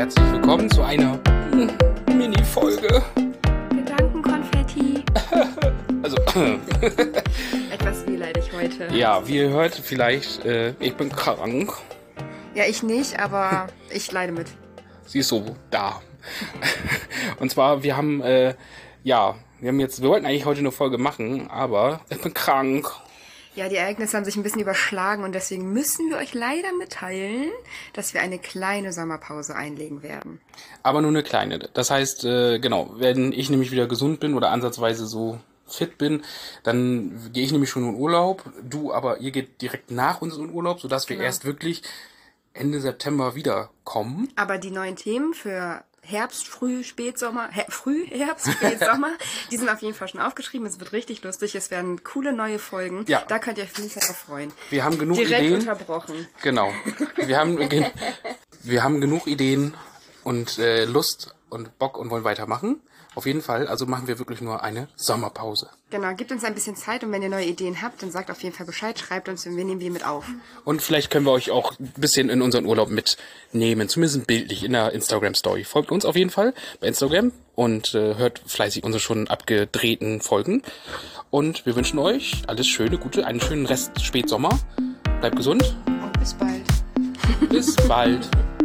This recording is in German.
herzlich willkommen zu einer Mini-Folge. Gedankenkonfetti. Also, Etwas wehleidig heute. ja, wie ihr hört, vielleicht, äh, ich bin krank. Ja, ich nicht, aber ich leide mit. Sie ist so da. Und zwar, wir haben, äh, ja, wir haben jetzt, wir wollten eigentlich heute eine Folge machen, aber ich bin krank. Ja, die Ereignisse haben sich ein bisschen überschlagen und deswegen müssen wir euch leider mitteilen, dass wir eine kleine Sommerpause einlegen werden. Aber nur eine kleine. Das heißt, äh, genau, wenn ich nämlich wieder gesund bin oder ansatzweise so fit bin, dann gehe ich nämlich schon in Urlaub. Du aber, ihr geht direkt nach uns in Urlaub, sodass wir Genau. erst wirklich Ende September wiederkommen. Aber die neuen Themen für Herbst, Früh, Spätsommer, Her Früh, Herbst, Spätsommer, die sind auf jeden Fall schon aufgeschrieben. Es wird richtig lustig. Es werden coole neue Folgen. Ja. Da könnt ihr euch auf jeden Fall drauf freuen. Wir haben genug Direkt Ideen. unterbrochen. Genau. Wir haben, wir haben genug Ideen und äh, Lust und Bock und wollen weitermachen. Auf jeden Fall, also machen wir wirklich nur eine Sommerpause. Genau, gebt uns ein bisschen Zeit und wenn ihr neue Ideen habt, dann sagt auf jeden Fall Bescheid, schreibt uns und wir nehmen die mit auf. Und vielleicht können wir euch auch ein bisschen in unseren Urlaub mitnehmen, zumindest bildlich in der Instagram-Story. Folgt uns auf jeden Fall bei Instagram und äh, hört fleißig unsere schon abgedrehten Folgen. Und wir wünschen euch alles Schöne, Gute, einen schönen Rest Spätsommer. Bleibt gesund. Und bis bald. Bis bald.